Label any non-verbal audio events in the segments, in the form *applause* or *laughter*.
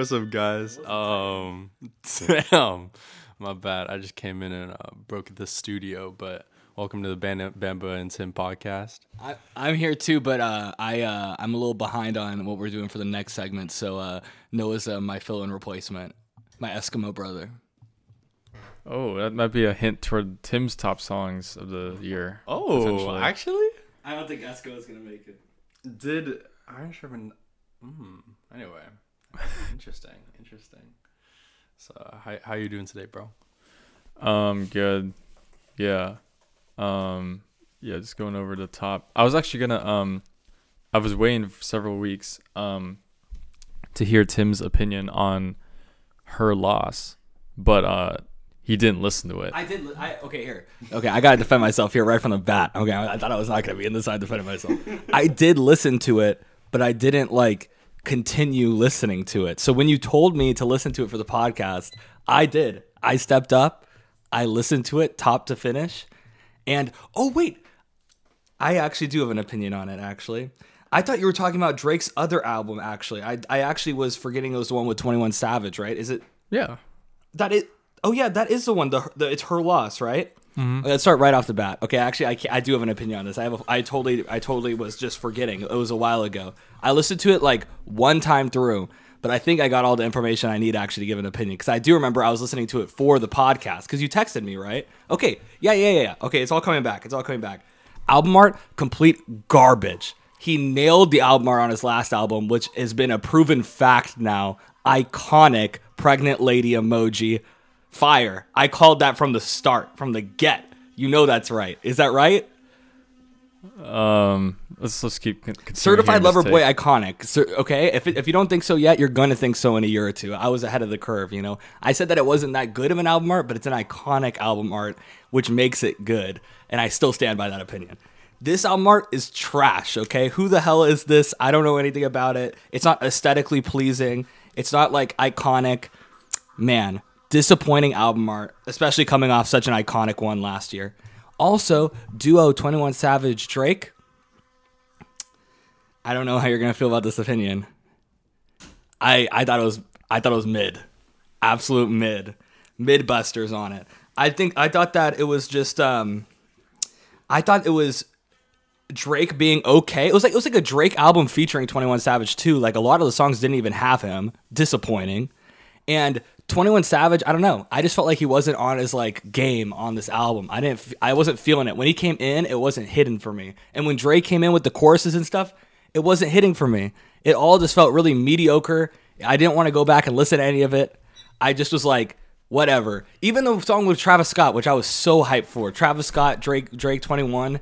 What's up, guys? Um, *laughs* damn, my bad. I just came in and uh, broke the studio, but welcome to the Ban- Bamba and Tim podcast. I, I'm here too, but uh, I uh, I'm a little behind on what we're doing for the next segment. So uh, Noah's uh, my fill-in replacement, my Eskimo brother. Oh, that might be a hint toward Tim's top songs of the year. Oh, potentially. actually, I don't think Esco is gonna make it. did Iron Sherman? Mm, anyway, *laughs* interesting, interesting. So, how how you doing today, bro? Um, good. Yeah. Um, yeah, just going over the top. I was actually gonna um, I was waiting for several weeks um, to hear Tim's opinion on her loss, but uh, he didn't listen to it. I did. Li- I okay here. Okay, I gotta defend myself here right from the bat. Okay, I, I thought I was not gonna be in this side defending myself. I did listen to it, but I didn't like continue listening to it. So when you told me to listen to it for the podcast, I did. I stepped up. I listened to it top to finish, and oh wait, I actually do have an opinion on it. Actually, I thought you were talking about Drake's other album. Actually, I I actually was forgetting it was the one with Twenty One Savage. Right? Is it? yeah. That is. Oh yeah, that is the one. The, the it's her loss, right? Mm-hmm. Let's start right off the bat. Okay, actually, I, I do have an opinion on this. I have. A, I totally, I totally was just forgetting. It was a while ago. I listened to it like one time through, but I think I got all the information I need actually to give an opinion because I do remember I was listening to it for the podcast because you texted me, right? Okay, yeah, yeah, yeah, yeah. Okay, it's all coming back. It's all coming back. Album art, complete garbage. He nailed the album art on his last album, which has been a proven fact now. Iconic pregnant lady emoji. Fire. I called that from the start, from the get. You know that's right. Is that right? Um, let's let's keep Certified Lover Boy iconic. Cer- okay, if, it, if you don't think so yet, you're gonna think so in a year or two. I was ahead of the curve, you know. I said that it wasn't that good of an album art, but it's an iconic album art, which makes it good, and I still stand by that opinion. This album art is trash. Okay, who the hell is this? I don't know anything about it. It's not aesthetically pleasing. It's not like iconic. Man, disappointing album art, especially coming off such an iconic one last year. Also, duo 21 Savage Drake. I don't know how you're gonna feel about this opinion. I I thought it was I thought it was mid, absolute mid, mid busters on it. I think I thought that it was just um, I thought it was Drake being okay. It was like it was like a Drake album featuring 21 Savage too. Like a lot of the songs didn't even have him. Disappointing. And 21 Savage, I don't know. I just felt like he wasn't on his like game on this album. I didn't I wasn't feeling it. When he came in, it wasn't hidden for me. And when Drake came in with the choruses and stuff, it wasn't hitting for me. It all just felt really mediocre. I didn't want to go back and listen to any of it. I just was like, whatever. Even the song with Travis Scott, which I was so hyped for. Travis Scott, Drake, Drake 21,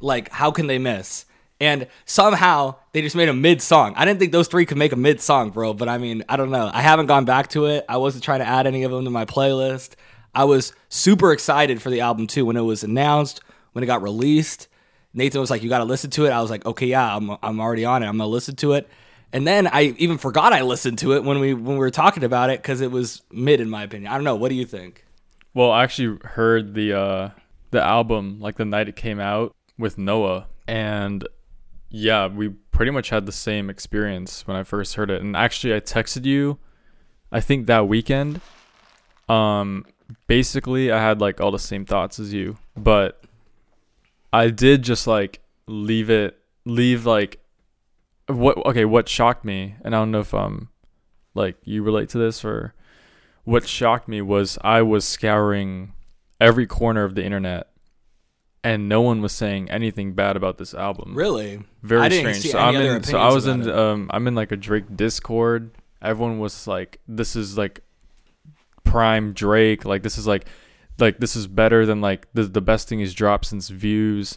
like how can they miss? And somehow they just made a mid song. I didn't think those three could make a mid song, bro. But I mean, I don't know. I haven't gone back to it. I wasn't trying to add any of them to my playlist. I was super excited for the album too when it was announced, when it got released. Nathan was like, "You got to listen to it." I was like, "Okay, yeah, I'm I'm already on it. I'm gonna listen to it." And then I even forgot I listened to it when we when we were talking about it because it was mid in my opinion. I don't know. What do you think? Well, I actually heard the uh the album like the night it came out with Noah and yeah, we pretty much had the same experience when I first heard it. And actually I texted you I think that weekend. Um basically I had like all the same thoughts as you, but I did just like leave it leave like what okay, what shocked me and I don't know if um like you relate to this or what shocked me was I was scouring every corner of the internet and no one was saying anything bad about this album. Really? Very I strange. So I'm in so I was in it. um I'm in like a Drake Discord. Everyone was like this is like prime Drake, like this is like like this is better than like the the best thing he's dropped since views.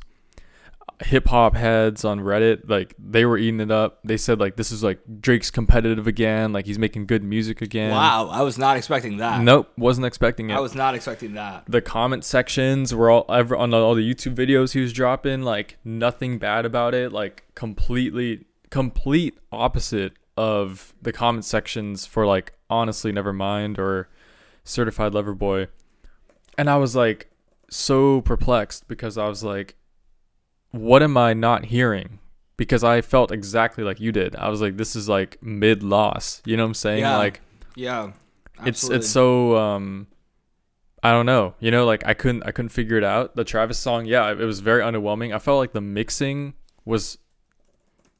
Hip hop heads on Reddit, like they were eating it up. They said like this is like Drake's competitive again, like he's making good music again. Wow, I was not expecting that. Nope, wasn't expecting it I was not expecting that. the comment sections were all ever on all the YouTube videos he was dropping, like nothing bad about it, like completely complete opposite of the comment sections for like honestly never mind or Certified Lover Boy. And I was like so perplexed because I was like what am I not hearing? because I felt exactly like you did. I was like, this is like mid loss. You know what I'm saying? Yeah. Like Yeah. it's it's so um I don't know. You know, like I couldn't I couldn't figure it out. The Travis song, yeah, it was very underwhelming. I felt like the mixing was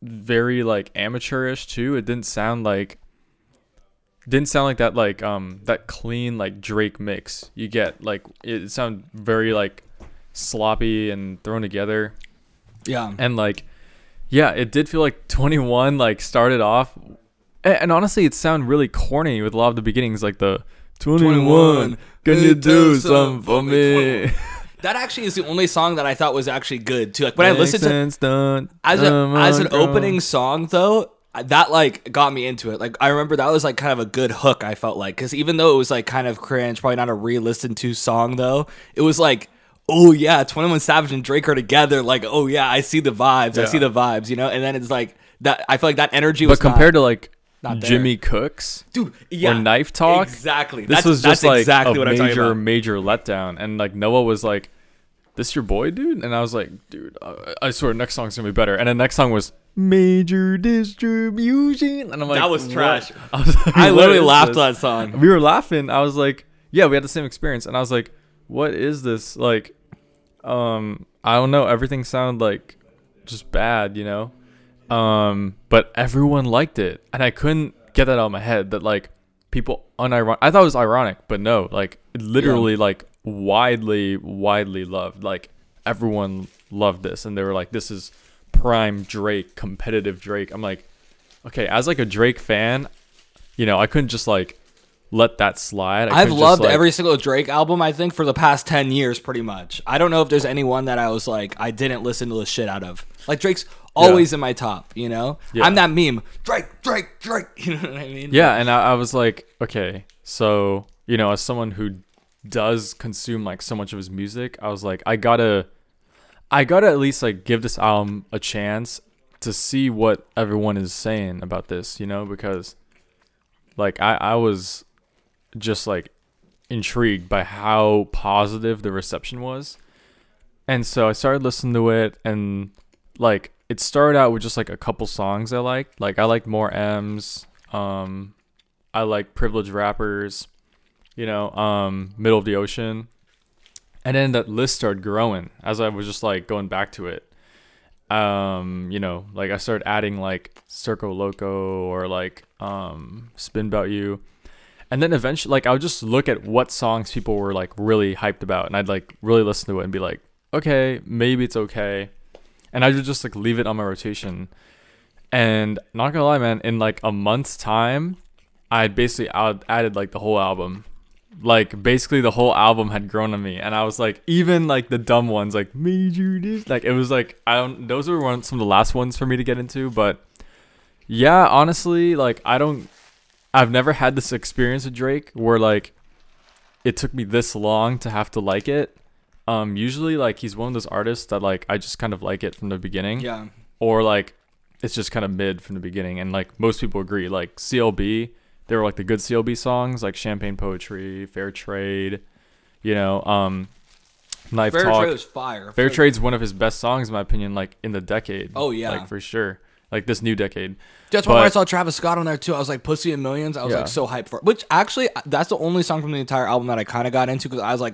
very like amateurish too. It didn't sound like didn't sound like that like um that clean like Drake mix you get. Like it sounded very like sloppy and thrown together. yeah. And like yeah, it did feel like 21 like started off and, and honestly it sounded really corny with a lot of the beginnings like the 21 can you do something for me? That actually is the only song that I thought was actually good too. Like when I listened to dun, as a dun, as an dun. opening song though that like got me into it. Like i remember that was like kind of a good hook i felt like. Because even though it was like kind of cringe probably not a re-listen to song though it was like oh yeah 21 savage and drake are together. Like oh yeah i see the vibes. I see the vibes you know? And then it's like that i feel like that energy was But compared to like not. Jimmy Cooks dude yeah or Knife Talk, exactly. this that's, was that's just like exactly a what i'm talking major major letdown. And like Noah was like, "This your boy, dude," and I was like, "Dude, uh, I swear next song's gonna be better." And the next song was Major Distribution, and I'm like, That was "What?" trash. I, was like, i literally laughed this?" that song we were laughing. I was like, yeah, we had the same experience, and I was like, what is this? Like, um, I don't know. Everything sounded like just bad, you know. Um, but everyone liked it, and I couldn't get that out of my head. That like people unironic. I thought it was ironic, but no, like it literally like widely, widely loved. Like everyone loved this, and they were like, this is prime Drake, competitive Drake. I'm like, okay, as like a Drake fan, you know, I couldn't just like let that slide. I I've couldn't just, loved like- every single Drake album, I think, for the past 10 years, pretty much. I don't know if there's any one that I was like, I didn't listen to the shit out of. Like, Drake's always in my top, you know? Yeah. I'm that meme. Drake, Drake, Drake. *laughs* You know what I mean? Yeah, and I, I was like, okay, so you know, as someone who does consume like so much of his music, I was like, I gotta, I gotta at least like give this album a chance to see what everyone is saying about this, you know, because like I, I was just like intrigued by how positive the reception was, and so I started listening to it, and like it started out with just like a couple songs I liked. Like I liked more M's. Um, I like privileged rappers. You know, um, middle of the ocean, and then that list started growing as I was just like going back to it. Um, you know, like I started adding like Circo Loco or like um Spin About You. And then eventually like I would just look at what songs people were like really hyped about and I'd like really listen to it and be like, okay, maybe it's okay. And I would just like leave it on my rotation. And not gonna lie, man, in like a month's time, I'd basically added like the whole album. Like basically the whole album had grown on me, and I was like, even like the dumb ones, like major this, like it was like I don't. Those were one some of the last ones for me to get into, but yeah, honestly, like I don't. I've never had this experience with Drake where like it took me this long to have to like it. Um, usually like he's one of those artists that like I just kind of like it from the beginning Yeah. or like it's just kind of mid from the beginning and like most people agree like clb they were like the good clb songs like champagne poetry fair trade you know um knife Fair talk Trade was fire. fair trade's one of his best songs in my opinion like in the decade Oh, yeah. like for sure like this new decade That's why I saw Travis Scott on there too, I was like, "Pussy & Millions. I was Yeah. like so hyped for it. Which actually, that's the only song from the entire album that I kind of got into because I was like,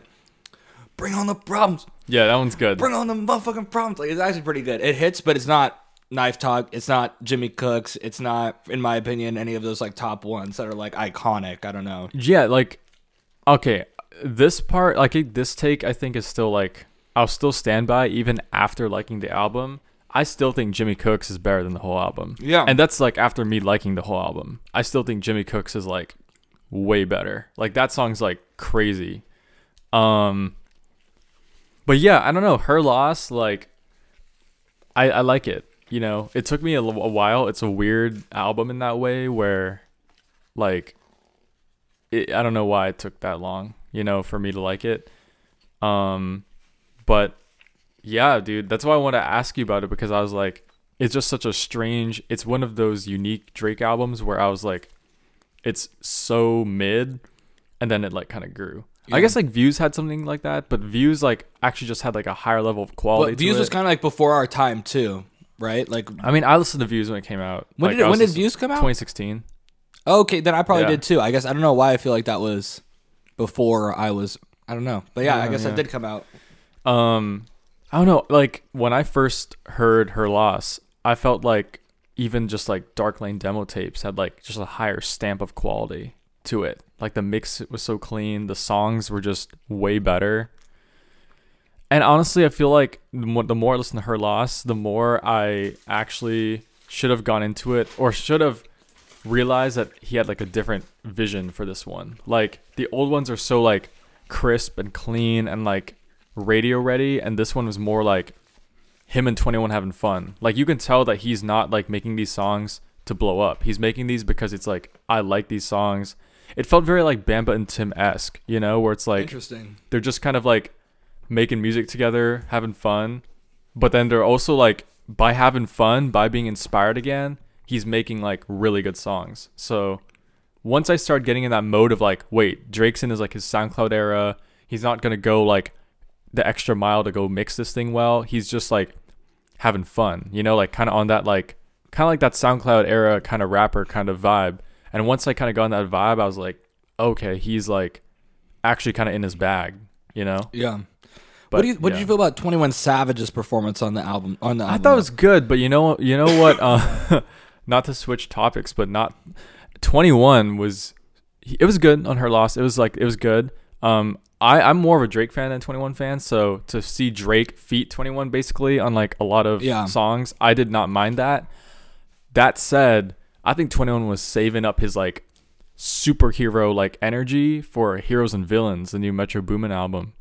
"Bring on the problems, yeah that one's good bring on the motherfucking problems." Like it's actually pretty good. It hits, but it's not Knife Talk. It's not Jimmy Cooks. It's not, in my opinion, any of those like top ones that are like iconic. I don't know. yeah like okay this part like this take i think is still like i'll still stand by even after liking the album i still think jimmy cooks is better than the whole album Yeah. and that's like after me liking the whole album i still think jimmy cooks is like way better like that song's like crazy um but yeah i don't know her loss like i i like it you know it took me a while it's a weird album in that way where like it, I don't know why it took that long, you know, for me to like it. Um, but yeah, dude, that's why I want to ask you about it because I was like, it's just such a strange. It's one of those unique Drake albums where I was like, it's so mid, and then it like kind of grew. I guess like Views had something like that, but Views like actually just had like a higher level of quality. But Views was kind of like before our time too. Right? Like I mean, I listened to Views when it came out. when Like, did I it, was when did listening- Views come out? 2016. Okay, then I probably Yeah. did too. I guess I don't know why I feel like that was before I was. I don't know, but yeah, I Yeah, guess yeah. that did come out. Um, I don't know. Like when I first heard her loss, I felt like even just like Dark Lane demo tapes had like just a higher stamp of quality to it. Like the mix was so clean, the songs were just way better. And honestly, I feel like the more, the more I listen to her loss, the more I actually should have gone into it or should have realized that he had like a different vision for this one. Like the old ones are so like crisp and clean and like radio ready and this one was more like him and 21 having fun. Like you can tell that he's not like making these songs to blow up. He's making these because it's like I like these songs. It felt very like Bamba and Tim esque, you know, where it's like Interesting. they're just kind of like making music together, having fun. But then they're also like by having fun, by being inspired again, he's making like really good songs. So once I started getting in that mode of like, wait, Drake's in his like his SoundCloud era. He's not gonna go like the extra mile to go mix this thing well. He's just like having fun, you know, like kind of on that like kind of like that SoundCloud era kind of rapper kind of vibe. And once I kind of got in that vibe, I was like, okay, he's like actually kind of in his bag, you know. Yeah. But what do you What did you feel about Twenty One Savage's performance on the album? On the I thought it was good, but you know, you know what? Uh, *laughs* not to switch topics, but not twenty one was. It was good on her loss. It was like it was good. Um, I I'm more of a Drake fan than twenty one fan, so to see Drake feat twenty one basically on like a lot of Yeah. songs, I did not mind that. That said, I think twenty one was saving up his like superhero like energy for Heroes and Villains, the new Metro Boomin album.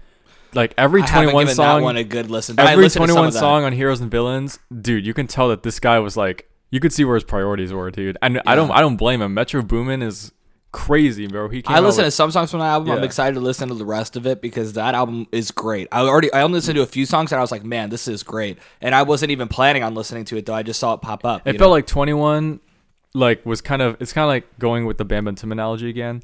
Like every twenty one song, that one a good listen. every some 21 song on Heroes and Villains, dude, you can tell that this guy was like, you could see where his priorities were, dude. And I don't, I don't blame him. Metro Boomin is crazy, bro. He I listen to some songs from that album. I'm excited to listen to the rest of it because that album is great. I already I only listened to a few songs and I was like, man, this is great. And I wasn't even planning on listening to it though. I just saw it pop up. It felt know? like 21, like was kind of, it's kind of like going with the Bam and Tim analogy again.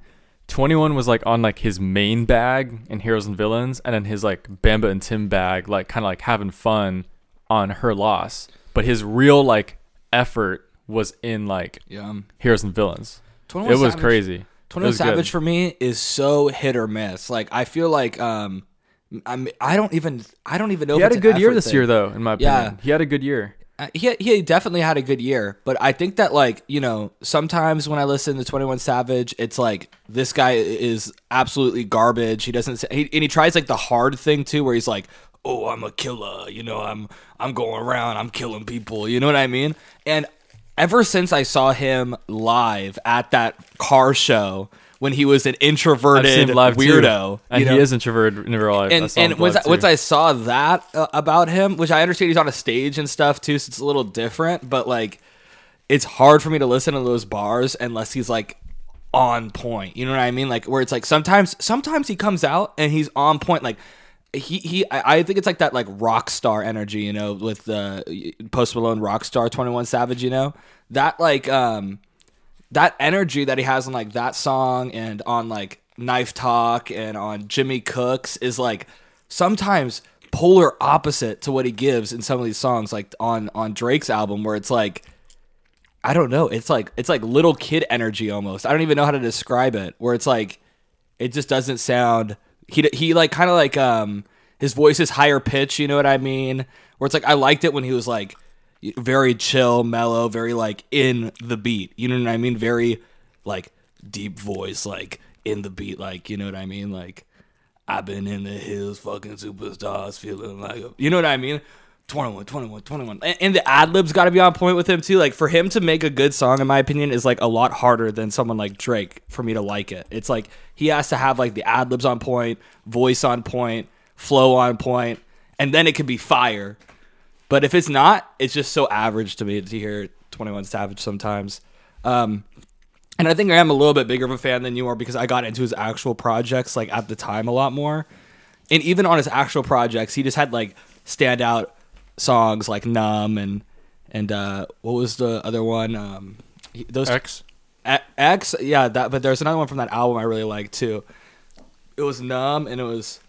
21 was like on like his main bag in Heroes and Villains, and then his like Bamba and Tim bag, like kind of like having fun on her loss. But his real like effort was in like yeah. Heroes and Villains. 21 It was Savage- crazy. Twenty It One was good. Savage for me is so hit or miss. Like I feel like um, I'm I don't even I don't even know. He if had a good year this thing. year, though. In my opinion, Yeah. he had a good year. Uh, he he definitely had a good year, but I think that like you know sometimes when I listen to Twenty One Savage, it's like this guy is absolutely garbage. He doesn't say, he, and he tries like the hard thing too, where he's like, "Oh, I'm a killer," you know, I'm I'm going around, I'm killing people, you know what I mean? And ever since I saw him live at that car show when he was an introverted weirdo, too, and you know? he is introverted in real life. I and saw and once I, once. I saw that uh, about him, which I understand he's on a stage and stuff too, so it's a little different. But like, it's hard for me to listen to those bars unless he's like on point. You know what I mean? Like where it's like sometimes sometimes he comes out and he's on point. Like he he I, I think it's like that like rock star energy. You know, with the Post Malone rock star Twenty One Savage. You know that like um that energy that he has on like that song and on like Knife Talk and on Jimmy Cooks is like sometimes polar opposite to what he gives in some of these songs like on on Drake's album where it's like I don't know it's like it's like little kid energy almost. I don't even know how to describe it where it's like it just doesn't sound he he like kind of like um his voice is higher pitch you know what I mean? Where it's like I liked it when he was like very chill, mellow, very like in the beat. You know what I mean? Very like deep voice, like in the beat, like you know what I mean? Like I've been in the hills, fucking superstars, feeling like a, you know what I mean? 21, 21, 21. And, and the ad libs got to be on point with him too. Like for him to make a good song, in my opinion, is like a lot harder than someone like Drake for me to like it. It's like he has to have like the ad libs on point, voice on point, flow on point, and then it could be fire. But if it's not, it's just so average to me to hear 21 Savage sometimes. Um, and I think I am a little bit bigger of a fan than you are because I got into his actual projects like at the time a lot more. And even on his actual projects, he just had like standout songs like Numb and and uh, what was the other one? Um, those X. A- X, yeah, that. But there's another one from that album I really like too. It was numb, and it was,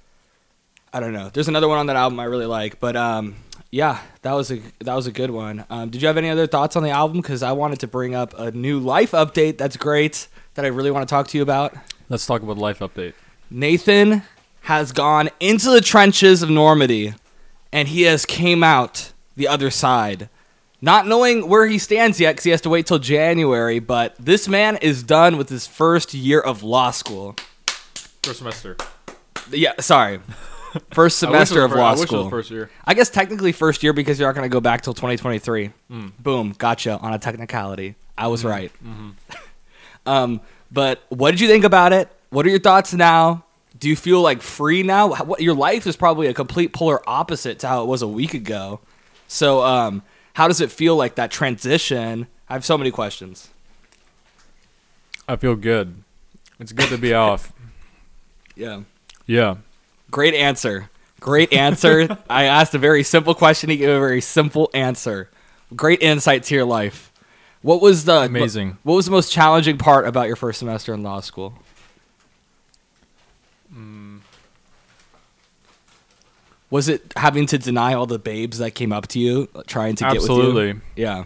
I don't know. There's another one on that album I really like, but um, Yeah, that was a that was a good one. Um, did you have any other thoughts on the album? Because I wanted to bring up a new life update. That's great. That I really want to talk to you about. Let's talk about life update. Nathan has gone into the trenches of Normandy, and he has came out the other side. Not knowing where he stands yet, because he has to wait till January. But this man is done with his first year of law school. First semester. Yeah, sorry, *laughs* first semester of law school. first year. I guess technically first year because you're not going to go back till 2023. Boom, gotcha on a technicality. I was right. *laughs* um, but what did you think about it? What are your thoughts now? Do you feel like free now? How- What, your life is probably a complete polar opposite to how it was a week ago. So, um, how does it feel like that transition? I have so many questions. I feel good. It's good to be *laughs* off. Yeah. Yeah. Great answer. Great answer. I asked a very simple question. He gave a very simple answer. Great insight to your life. What was the Amazing. What was the most challenging part about your first semester in law school? Was it having to deny all the babes that came up to you, trying to get with Absolutely. you? Yeah.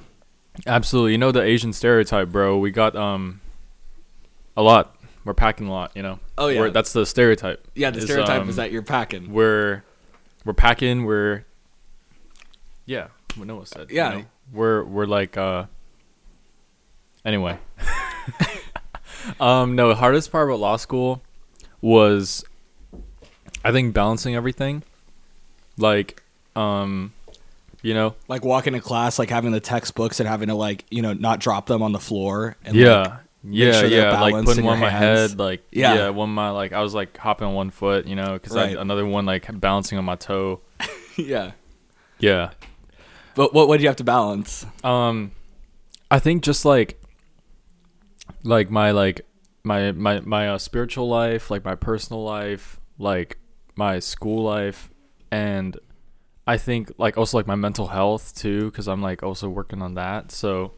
Absolutely. You know the Asian stereotype, bro. We got um a lot. We're packing a lot, you know. Oh, yeah. We're- that's the stereotype. Yeah. The is, stereotype um, is that you're packing. we're we're packing, we're Yeah, what Noah said. you Yeah. know? We're we're like uh anyway. *laughs* um no, the hardest part about law school was I think balancing everything. Like um you know, Like walking to class, like having the textbooks and having to like you know not drop them on the floor. And yeah. like, yeah, sure yeah, like putting one on my hands. head, like Yeah. yeah. one my like I was like hopping on one foot, you know, because Right. another one like balancing on my toe. *laughs* yeah. Yeah, But what what did you have to balance? um, I think just like, like my like my my my uh, spiritual life, like my personal life, like my school life, and I think like also like my mental health too, because I'm like also working on that. So,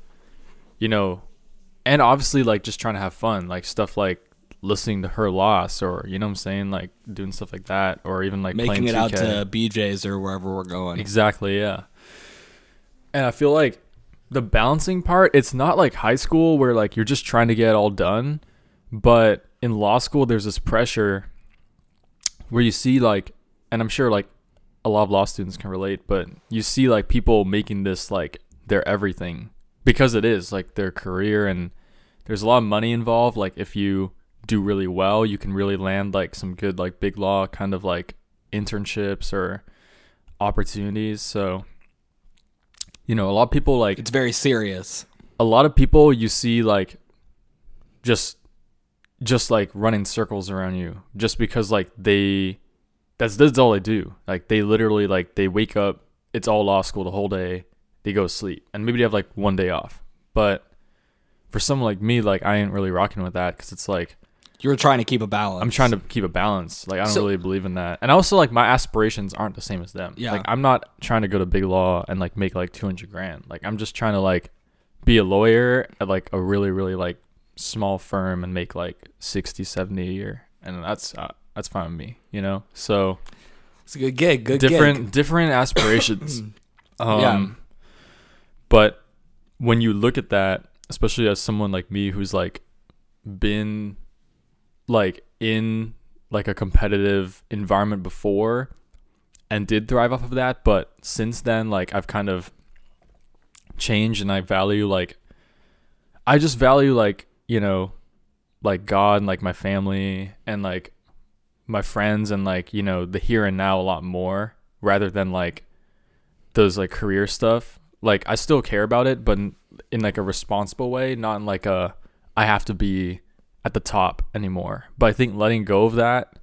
you know, and obviously like just trying to have fun, like stuff like listening to her loss, or you know what I'm saying, like doing stuff like that, or even like Making playing it out 2K. to BJ's or wherever we're going. Exactly, yeah. And I feel like the balancing part, it's not like high school where like you're just trying to get it all done, but in law school there's this pressure where you see like and I'm sure like a lot of law students can relate, but you see like people making this like their everything because it is like their career and there's a lot of money involved like if you do really well, you can really land like some good like big law kind of like internships or opportunities. So, you know, a lot of people like It's very serious. a lot of people you see like just just like running circles around you just because like they that's that's all they do. Like they literally like they wake up, it's all law school the whole day, they go to sleep, and maybe they have like one day off. But for someone like me, like I ain't really rocking with that because it's like you're trying to keep a balance. I'm trying to keep a balance. Like I don't So- really believe in that. And also like my aspirations aren't the same as them. Yeah. Like I'm not trying to go to big law and like make like 200 grand. Like I'm just trying to like be a lawyer at like a really really like small firm and make like 60 70 a year. And that's uh, that's fine with me, you know? So It's a good gig. Good different gig. different aspirations. *clears throat* um Yeah. But when you look at that, especially as someone like me who's like been like in like a competitive environment before and did thrive off of that, but since then like I've kind of changed and I value like I just value like, you know, like God and like my family and like my friends and like, you know, the here and now a lot more rather than like those like career stuff. Like I still care about it, but in, in like a responsible way, not in like a I have to be at the top anymore. But I think letting go of that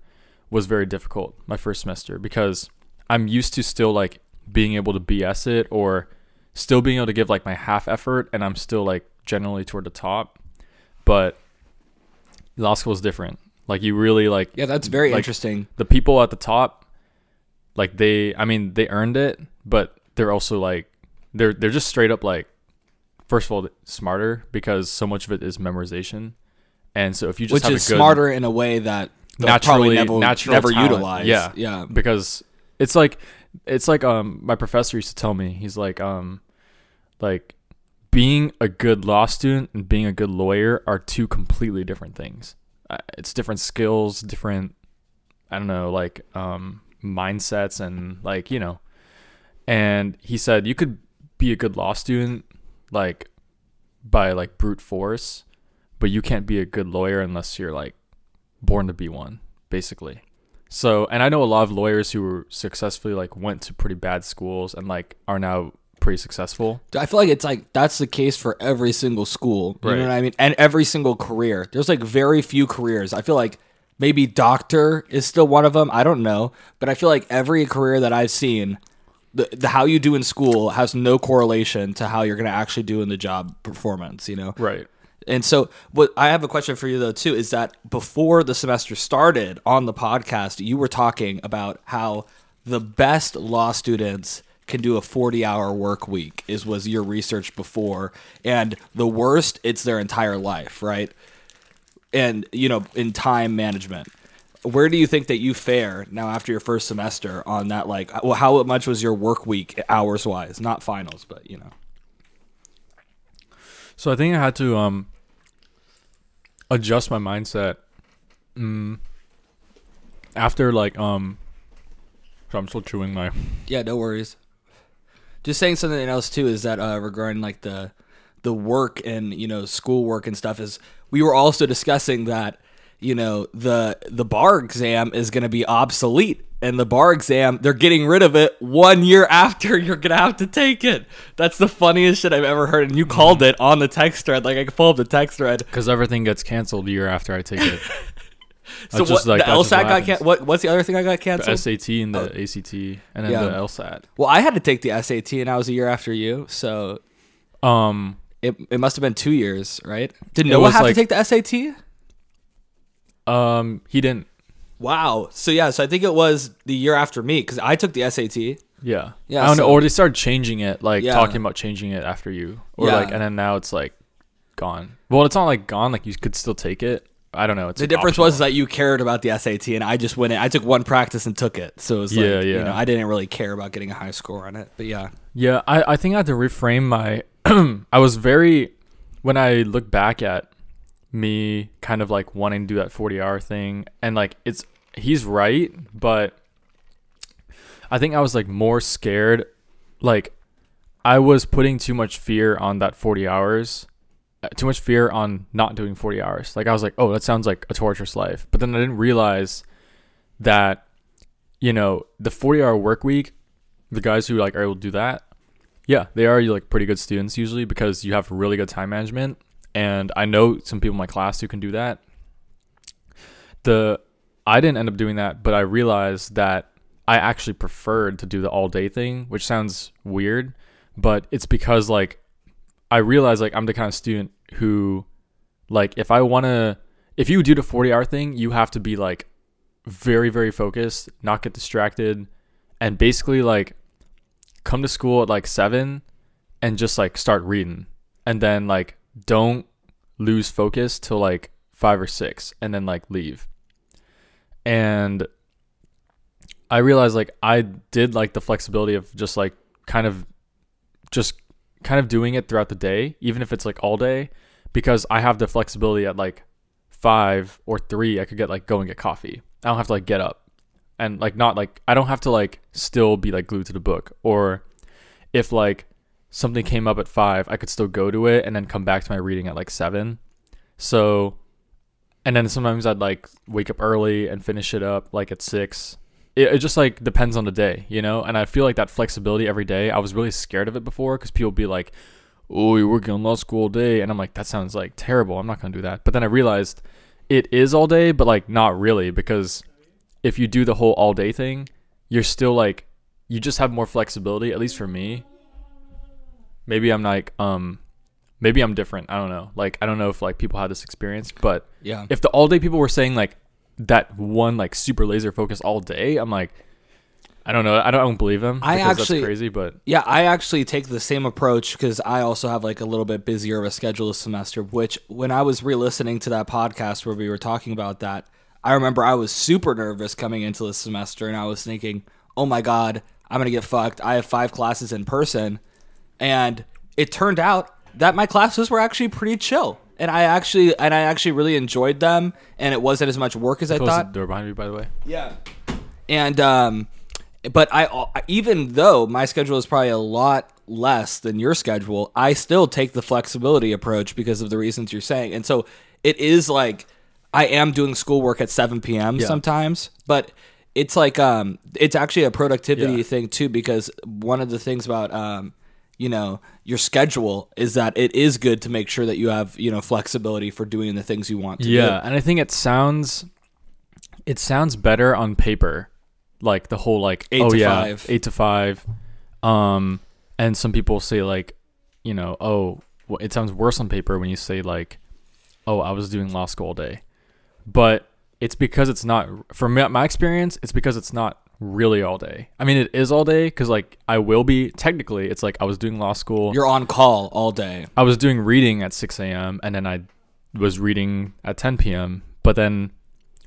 was very difficult my first semester because I'm used to still like being able to BS it or still being able to give like my half effort and I'm still like generally toward the top. But law school is different. Like you really like Yeah, that's very like, interesting. the people at the top like they I mean they earned it, but they're also like they're they're just straight up like first of all smarter because so much of it is memorization. And so if you just Which have is a good smarter in a way that naturally probably never, natural never talent, utilize. Yeah. Yeah. because It's like it's like um my professor used to tell me. He's like um like being a good law student and being a good lawyer are two completely different things. Uh, It's different skills, different I don't know, like um mindsets and like, you know. And he said you could be a good law student like by like brute force, but you can't be a good lawyer unless you're like born to be one, basically. So, and I know a lot of lawyers who were successfully like went to pretty bad schools and like are now pretty successful. I feel like it's like that's the case for every single school. You Right. know what I mean? And every single career. There's like very few careers. I feel like maybe doctor is still one of them. I don't know, but I feel like every career that I've seen, the, the how you do in school has no correlation to how you're going to actually do in the job performance. You know? Right. And so, what I have a question for you though too is that before the semester started on the podcast, you were talking about how the best law students can do a 40 hour work week is was your research before and the worst it's their entire life right and you know in time management where do you think that you fare now after your first semester on that like well how much was your work week hours wise not finals but you know So I think I had to um adjust my mindset mm, after like um so I'm still chewing my Yeah, no worries. Just saying something else too is that uh, regarding like the the work and you know schoolwork and stuff is we were also discussing that you know the the bar exam is going to be obsolete and the bar exam they're getting rid of it one year *laughs* after you're gonna have to take it that's the funniest shit i've ever heard and you called it on the text thread like i can pull up the text thread because everything gets canceled a year after I take it. *laughs* so what like- the lsat got can- what, what's the other thing i got the canceled SAT and the ACT and then Yeah. the LSAT. well i had to take the sat and i was a year after you so Um It, it must have been two years, right? Did Noah have like- to take the SAT? Um he didn't Wow. So yeah, so I think it was the year after me because I took the SAT. Yeah. Yeah, I don't know. Or they started changing it, like Yeah. talking about changing it after you. Or Yeah. like and then now it's like gone. Well, it's not like gone, like you could still take it. I don't know. It's The difference optional. was that you cared about the SAT, and I just went in. I took one practice and took it, so it was like, Yeah, you yeah. know, I didn't really care about getting a high score on it. But yeah, Yeah, I, I think I had to reframe my *clears throat* I was very when I look back at me kind of like wanting to do that 40 hour thing and like it's he's right, but I think I was like more scared like I was putting too much fear on that 40 hours. uh, Too much fear on not doing 40 hours. Like I was like, "Oh, that sounds like a torturous life." But then I didn't realize that you know, the 40 hour work week, the guys who like are able to do that, yeah, they are like pretty good students usually because you have really good time management. And I know some people in my class who can do that. The I didn't end up doing that, but I realized that I actually preferred to do the all day thing, which sounds weird, but it's because like I realized like I'm the kind of student who like if I want to if you do the 40 hour thing, you have to be like very very focused, not get distracted, and basically like come to school at like 7 and just like start reading. And then like don't lose focus till like 5 or 6 and then like leave. And I realized like I did like the flexibility of just like kind of just kind of doing it throughout the day, even if it's like all day, because I have the flexibility at like five or three, I could get like go and get coffee. I don't have to like get up and like not like I don't have to like still be like glued to the book. Or if like something came up at five, I could still go to it and then come back to my reading at like seven. So and then sometimes I'd like wake up early and finish it up like at six. It, it just like depends on the day, you know. And I feel like that flexibility every day. I was really scared of it before because people be like, "Oh, you're working on law school all day," and I'm like, "That sounds like terrible. I'm not gonna do that." But then I realized it is all day, but like not really because if you do the whole all day thing, you're still like you just have more flexibility. At least for me. Maybe I'm like um maybe I'm different. I don't know. Like I don't know if like people had this experience, but yeah. if the all day people were saying like that one like super laser focus all day, I'm like, I don't know. I don't, I don't believe them. I actually- that's crazy, but Yeah, I actually take the same approach because I also have like a little bit busier of a schedule this semester. Which, when I was re-listening to that podcast where we were talking about that, I remember I was super nervous coming into the semester, and I was thinking, oh my god, I'm gonna get fucked. I have five classes in person, and it turned out that my classes were actually pretty chill, and I actually and I actually really enjoyed them, and it wasn't as much work as I Close thought. the door behind me, by the way. Yeah. And um but I even though my schedule is probably a lot less than your schedule, I still take the flexibility approach because of the reasons you're saying. And so it is like I am doing schoolwork at 7 p.m. sometimes, but it's like um it's actually a productivity Yeah. thing too because one of the things about um you know your schedule is that it is good to make sure that you have you know flexibility for doing the things you want to do. Yeah, and I think it sounds it sounds better on paper. Like the whole like Eight oh to yeah, five. 8 to 5. Um and some people say like, you know, oh, well, it sounds worse on paper when you say like, oh, I was doing law school all day. But it's because it's not from my experience, it's because it's not really all day. I mean, it is all day cuz like I will be technically it's like I was doing law school. You're on call all day. I was doing reading at 6 a.m. and then I was reading at 10 p.m. But then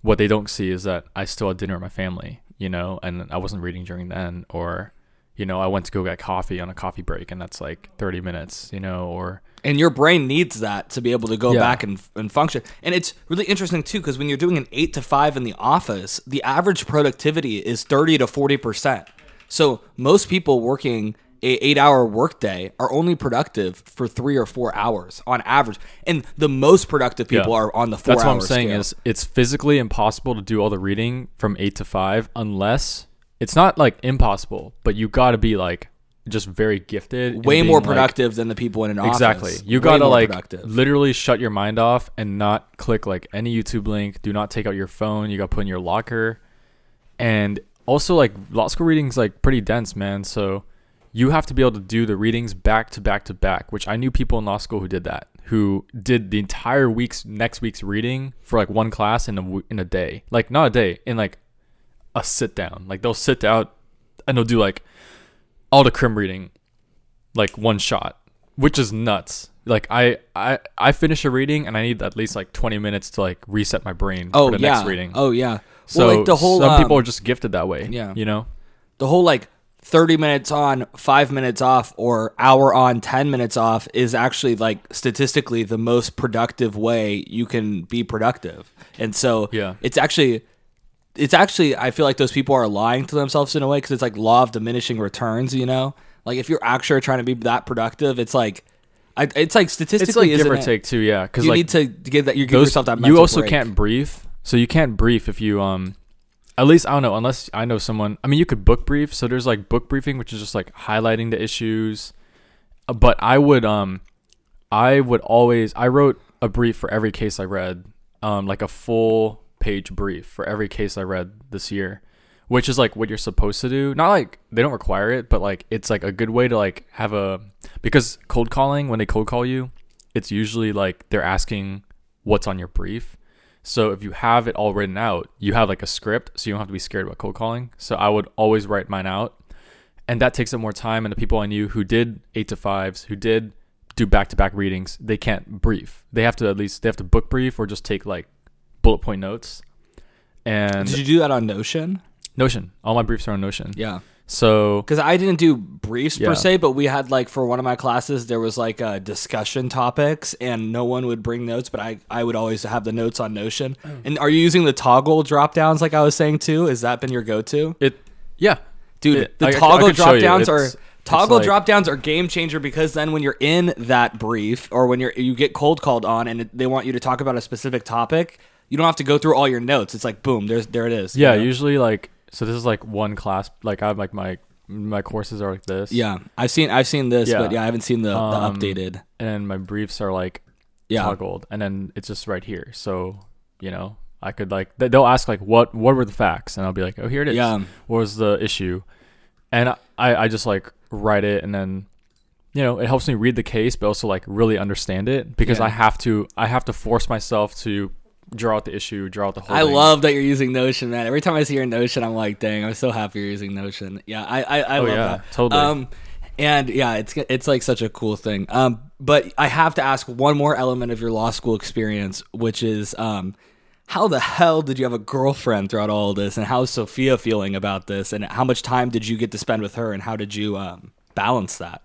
what they don't see is that I still had dinner with my family, you know, and I wasn't reading during then. Or, you know, I went to go get coffee on a coffee break and that's like 30 minutes, you know, or and your brain needs that to be able to go Yeah. back and, and function and it's really interesting too because when you're doing an 8 to 5 in the office the average productivity is 30 to 40% so most people working a 8 hour workday are only productive for 3 or 4 hours on average and the most productive people Yeah. are on the 4 that's what I'm saying scale. is it's physically impossible to do all the reading from 8 to 5 unless it's not like impossible, but you got to be like just very gifted. way more like- productive than the people in an Exactly. office You gotta like productive. literally shut your mind off and not click like any YouTube link. Do not take out your phone. You got to put in your locker. And also like law school readings like pretty dense, man. So you have to be able to do the readings back to back to back, which I knew people in law school who did that, who did the entire week's next week's reading for like one class in a in a day. Like not a day, in like a sit down. Like they'll sit down and they'll do like all the crim reading like one shot, which is nuts. Like I I I finish a reading and I need at least like 20 minutes to like reset my brain oh for the yeah next reading. oh yeah so well, like the whole some people um, are just gifted that way. yeah. you know. the whole like 30 minutes on, 5 minutes off or hour on, 10 minutes off is actually like statistically the most productive way you can be productive. And so Yeah. it's actually it's actually I feel like those people are lying to themselves in a way cuz it's like law of diminishing returns, you know? Like if you're actually trying to be that productive, it's like I, it's like It's statistically like give or it? take too, yeah. Because You like need to give that you give those, yourself that you also break. can't brief. So you can't brief if you um, at least I don't know unless I know someone. I mean, you could book brief. So there's like book briefing, which is just like highlighting the issues. Uh, But I would um, I would always I wrote a brief for every case I read, um, like a full page brief for every case I read this year, which is like what you're supposed to do. Not like they don't require it, but like it's like a good way to like have a because cold calling when they cold call you, it's usually like they're asking what's on your brief. So if you have it all written out, you have like a script, so you don't have to be scared about cold calling. So I would always write mine out, and that takes up more time. And the people I knew who did eight to fives, who did do back to back readings, they can't brief. They have to at least they have to book brief or just take like bullet point notes. And Did you do that on Notion? Notion, all my briefs are on Notion. Yeah. So because I didn't do briefs Yeah. per se, but we had like for one of my classes there was like uh, discussion topics, and no one would bring notes, but I I would always have the notes on Notion. Oh. And are you using the toggle drop downs like I was saying too? Has that been your go to? it, yeah, Dude, It- the I- I- I toggle could show drop you. downs are It's- toggle like- drop downs are game changer because then when you're in that brief or when you're you get cold called on and they want you to talk about a specific topic, you don't have to go through all your notes. It's like boom, there's there it is. you Yeah, know? usually like so this is like one class like I have like my my courses are like this. yeah. I've seen I've seen this, Yeah. but yeah, I haven't seen the, Um, the updated. And my briefs are like Yeah. toggled and then it's just right here. So, you know, I could like they- they'll ask like what what were the facts and I'll be like, "Oh, here it is." Yeah. What was the issue? And I I just like write it and then you know, it helps me read the case but also like really understand it because Yeah. I have to I have to force myself to draw out the issue, draw out the whole. I thing. love that you're using Notion, man. Every time I see your Notion, I'm like, dang, I'm so happy you're using Notion. Yeah, I I, I Oh, love yeah, that. totally. Um, and yeah, it's it's like such a cool thing. Um, but I have to ask one more element of your law school experience, which is um, how the hell did you have a girlfriend throughout all of this, and how's Sophia feeling about this, and how much time did you get to spend with her, and how did you um, balance that?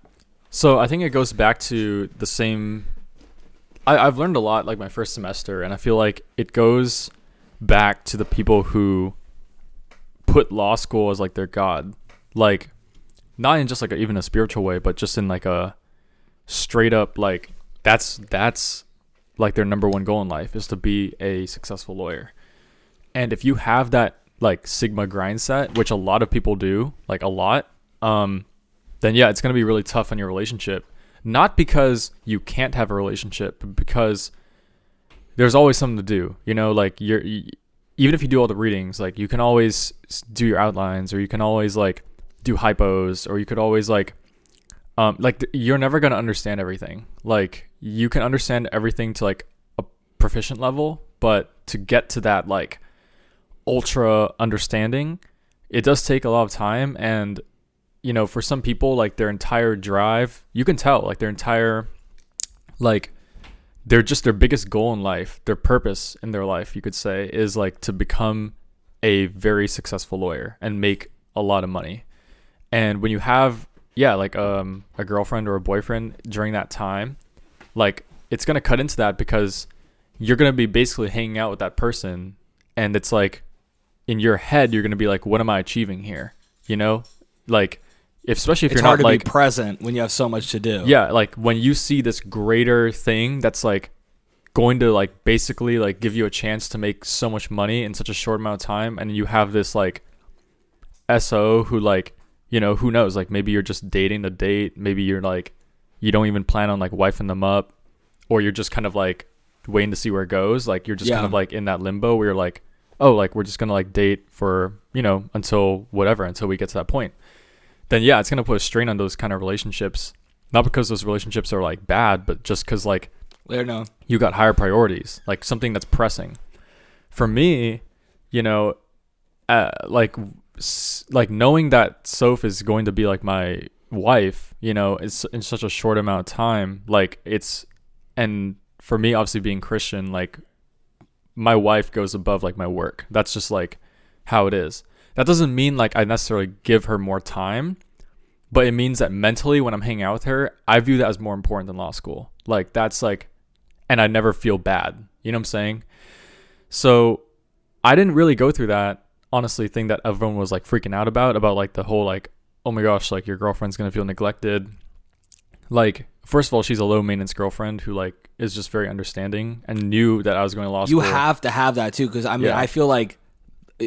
So I think it goes back to the same. I, I've learned a lot like my first semester, and I feel like it goes back to the people who put law school as like their god, like not in just like a, even a spiritual way, but just in like a straight up like that's that's like their number one goal in life is to be a successful lawyer. And if you have that like sigma grind set, which a lot of people do, like a lot, um, then yeah, it's gonna be really tough on your relationship. Not because you can't have a relationship, but because there's always something to do. You know, like you're you, even if you do all the readings, like you can always do your outlines, or you can always like do hypos, or you could always like um like th- you're never gonna understand everything. Like you can understand everything to like a proficient level, but to get to that like ultra understanding, it does take a lot of time and you know, for some people like their entire drive, you can tell like their entire like they're just their biggest goal in life, their purpose in their life, you could say, is like to become a very successful lawyer and make a lot of money. And when you have yeah, like um a girlfriend or a boyfriend during that time, like it's going to cut into that because you're going to be basically hanging out with that person and it's like in your head you're going to be like what am I achieving here? You know? Like if, especially if it's you're hard not to like be present when you have so much to do. yeah like when you see this greater thing that's like going to like basically like give you a chance to make so much money in such a short amount of time and you have this like so who like you know who knows? Like maybe you're just dating the date. Maybe you're like you don't even plan on like wifing them up or you're just kind of like waiting to see where it goes. Like you're just kind of like in that limbo where you're like oh like we're just gonna like date for you know until whatever until we get to that point then yeah it's gonna put a strain on those kind of relationships not because those relationships are like bad but just because like There, no. you got higher priorities, like something that's pressing. For me, you know, uh, like like knowing that Soph is going to be like my wife, you know, it's in such a short amount of time. Like it's, and for me, obviously being Christian, like my wife goes above like my work. That's just like how it is. That doesn't mean like I necessarily give her more time, but it means that mentally when I'm hanging out with her, I view that as more important than law school. Like that's like and I never feel bad. You know what I'm saying? So I didn't really go through that honestly thing that everyone was like freaking out about about like the whole like oh my gosh like your girlfriend's gonna feel neglected. Like first of all, she's a low maintenance girlfriend who like is just very understanding and knew that I was going to law You school. You have to have that too, because I mean, Yeah. I feel like.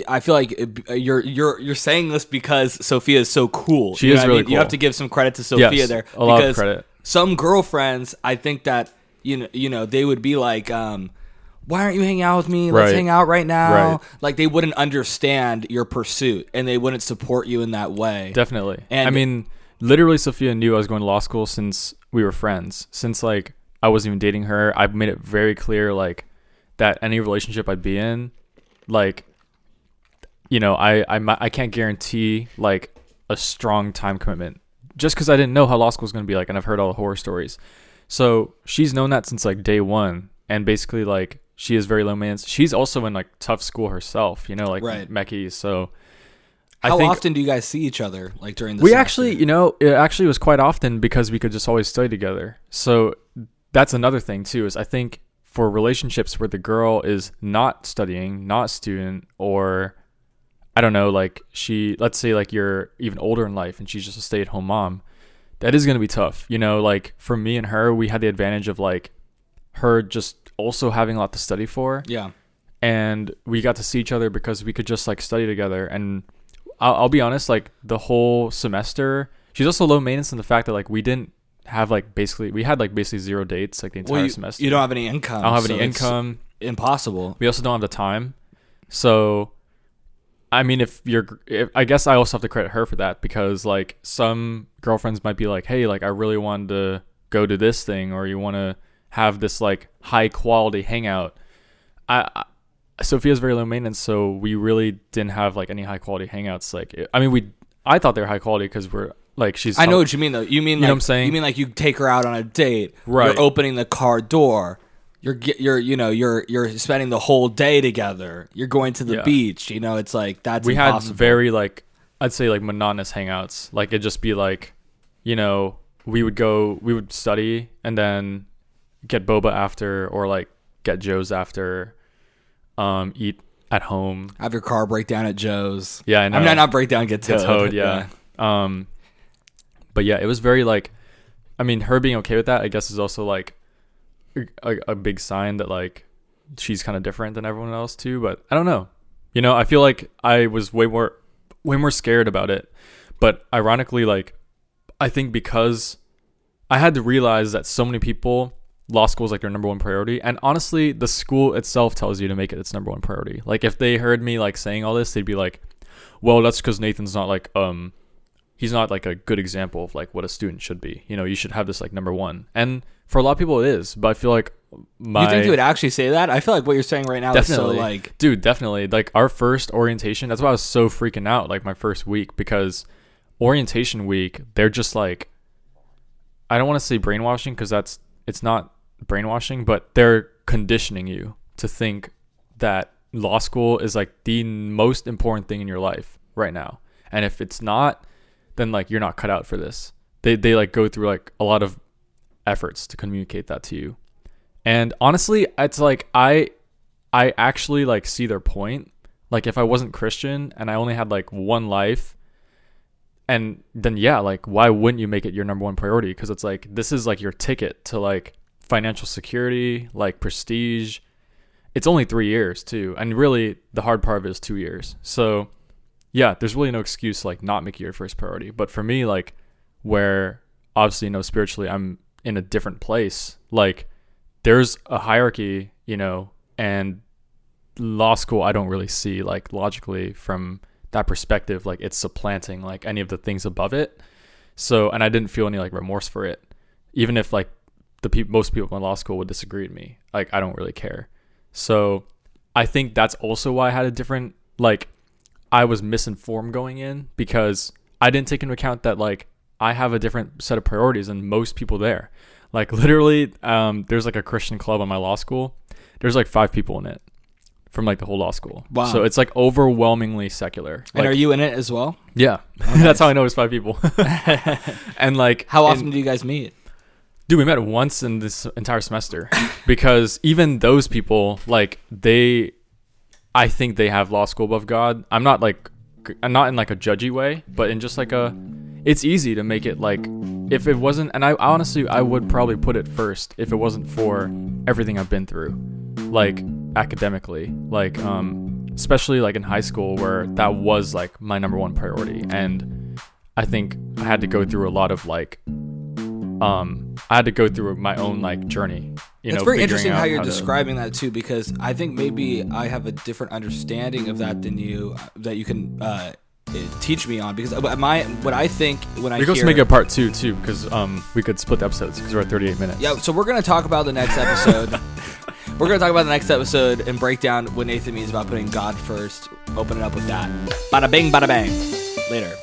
I feel like uh, you're you're you're saying this because Sophia is so cool. She You is what I really mean? You have to give some credit to Sophia Yes, there. a lot of because credit. Some girlfriends, I think that you know, you know, they would be like, um, "Why aren't you hanging out with me? Let's Right. hang out right now." Right. Like they wouldn't understand your pursuit, and they wouldn't support you in that way. Definitely. And- I mean, literally, Sophia knew I was going to law school since we were friends. Since like I wasn't even dating her, I made it very clear like that any relationship I'd be in, like, you know, I I I can't guarantee like a strong time commitment just because I didn't know how law school was going to be like, and I've heard all the horror stories. So she's known that since like day one, and basically like she is very low maintenance. She's also in like tough school herself, you know, like Right. Mecky. So How I think often do you guys see each other? Like during the we semester? actually, you know, it actually was quite often because we could just always study together. So that's another thing too. Is I think for relationships where the girl is not studying, not student, or I don't know, like she, let's say like you're even older in life and she's just a stay at home mom, that is going to be tough. You know, like for me and her, we had the advantage of like her just also having a lot to study for yeah. and we got to see each other because we could just like study together and I'll, I'll be honest like the whole semester she's also low maintenance in the fact that like we didn't have like basically we had like basically zero dates like the entire Well, you, semester you don't have any income. I don't have so any income Impossible. we also don't have the time so I mean if you're if, I guess I also have to credit her for that because like some girlfriends might be like hey like I really wanted to go to this thing or you want to have this like high quality hangout I, I Sophia's very low maintenance, so we really didn't have like any high quality hangouts. Like, it- I mean, we I thought they were high quality because we're like she's. I know what you mean though. You mean know like, what I'm saying? You mean like you take her out on a date. Right. You're opening the car door. You're you're you know you're you're spending the whole day together. You're going to the Yeah. beach. You know, it's like that's we impossible. had very like I'd say like monotonous hangouts. Like it'd just be like, you know, we would go, we would study, and then get boba after, or like get Joe's after, um, eat at home. have your car break down at Joe's. Yeah, I know. I'm not not break down, get towed. Get towed, yeah. Um, but yeah, it was very like, I mean, her being okay with that, I guess, is also like a, a big sign that like she's kind of different than everyone else too. But I don't know. You know, I feel like I was way more, way more scared about it. But ironically, like, I think because I had to realize that so many people law school is like their number one priority and honestly the school itself tells you to make it its number one priority like if they heard me like saying all this they'd be like well that's because nathan's not like um he's not like a good example of like what a student should be you know you should have this like number one and for a lot of people it is but i feel like my You think you would actually say that? I feel like what you're saying right now definitely is so like dude definitely. Like our first orientation that's why i was so freaking out like my first week because orientation week they're just like i don't want to say brainwashing because that's it's not brainwashing but they're conditioning you to think that law school is like the most important thing in your life right now. And if it's not then like you're not cut out for this. They they like go through like a lot of efforts to communicate that to you and honestly it's like i I actually like see their point. Like if I wasn't Christian and I only had like one life and then yeah, like why wouldn't you make it your number one priority? Cuz it's like this is like your ticket to like financial security, like prestige. It's only 3 years too. And really the hard part of it is 2 years. So yeah, there's really no excuse to, like not make it your first priority. But for me like where obviously you know spiritually I'm in a different place, like there's a hierarchy, you know, and law school I don't really see like logically from that perspective like it's supplanting like any of the things above it. So and I didn't feel any like remorse for it. Even if like the people most people in law school would disagree with me. Like I don't really care. So I think that's also why I had a different like I was misinformed going in because I didn't take into account that like I have a different set of priorities than most people there. Like literally, um, there's like a Christian club on my law school. There's like five people in it from like the whole law school. Wow. So it's like overwhelmingly secular. And Like, are you in it as well? Yeah, *laughs* that's how I know it's five people. *laughs* and like, How and- often do you guys meet? Dude, we met once in this entire semester because even those people, like they, I think they have law school above God. I'm not like, I'm not in like a judgy way, but in just like a, it's easy to make it like, if it wasn't, and I honestly, I would probably put it first if it wasn't for everything I've been through, like academically, like, um, especially like in high school where that was like my number one priority. And I think I had to go through a lot of like, um I had to go through my own like journey. You it's know, very interesting how you're to- describing that too, because I think maybe I have a different understanding of that than you that you can uh, teach me on. Because my what I think when I We could hear make it a part two too, because um we could split the episodes because we're at 38 minutes. Yeah, so we're gonna talk about the next episode. *laughs* we're gonna talk about the next episode and break down what Nathan means about putting God first. Open it up with that. Bada bing, bada bang. Later.